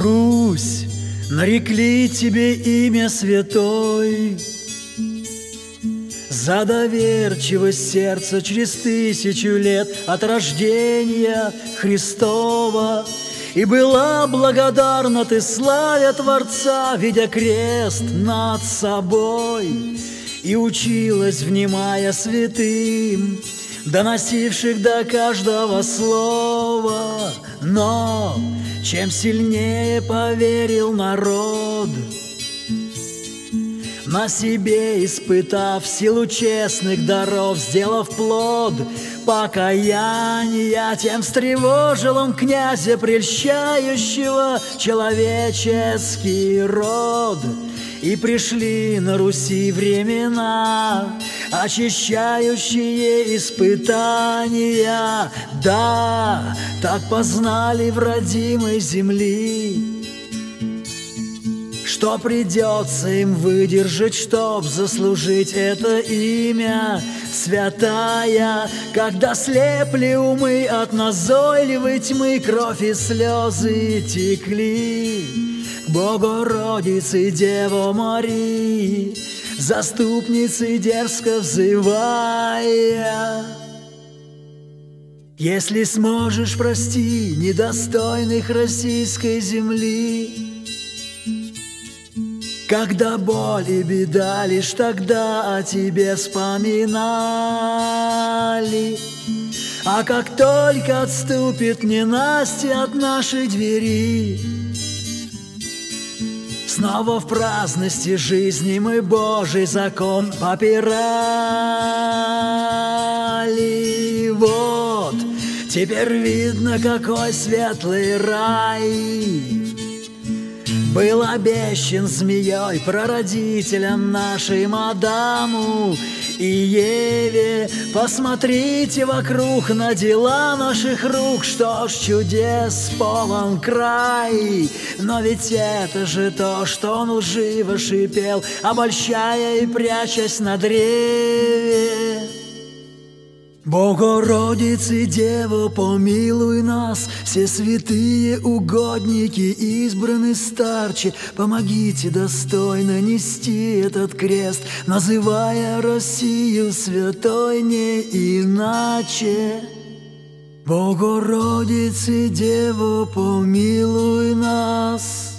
Русь, нарекли тебе имя святой. За доверчивость сердца через тысячу лет от рождения Христова И была благодарна ты славя Творца, видя крест над собой И училась, внимая святым, доносивших до каждого слова. Но чем сильнее поверил народ, на себе испытав силу честных даров, сделав плод покаяния, тем встревожил он князя, прельщающего человеческий род. И пришли на Руси времена, очищающие испытания. Да, так познали в родимой земли, что придется им выдержать, чтоб заслужить это имя святая, когда слепли умы от назойливой тьмы, кровь и слезы текли. Богородицы, Дева Марии, заступницы дерзко взывая. Если сможешь, прости недостойных российской земли, когда боль и беда лишь тогда о тебе вспоминали. А как только отступит ненастье от нашей двери, Снова в праздности жизни мы Божий закон попирали. Вот, теперь видно, какой светлый рай был обещан змеей прародителям нашей мадаму и Еве. Посмотрите вокруг на дела наших рук, что ж чудес полон край. Но ведь это же то, что он лживо шипел, обольщая и прячась на древе. Богородицы, Дева, помилуй нас, все святые угодники, избраны старче, помогите достойно нести этот крест, называя Россию святой не иначе. Богородицы, Дева, помилуй нас.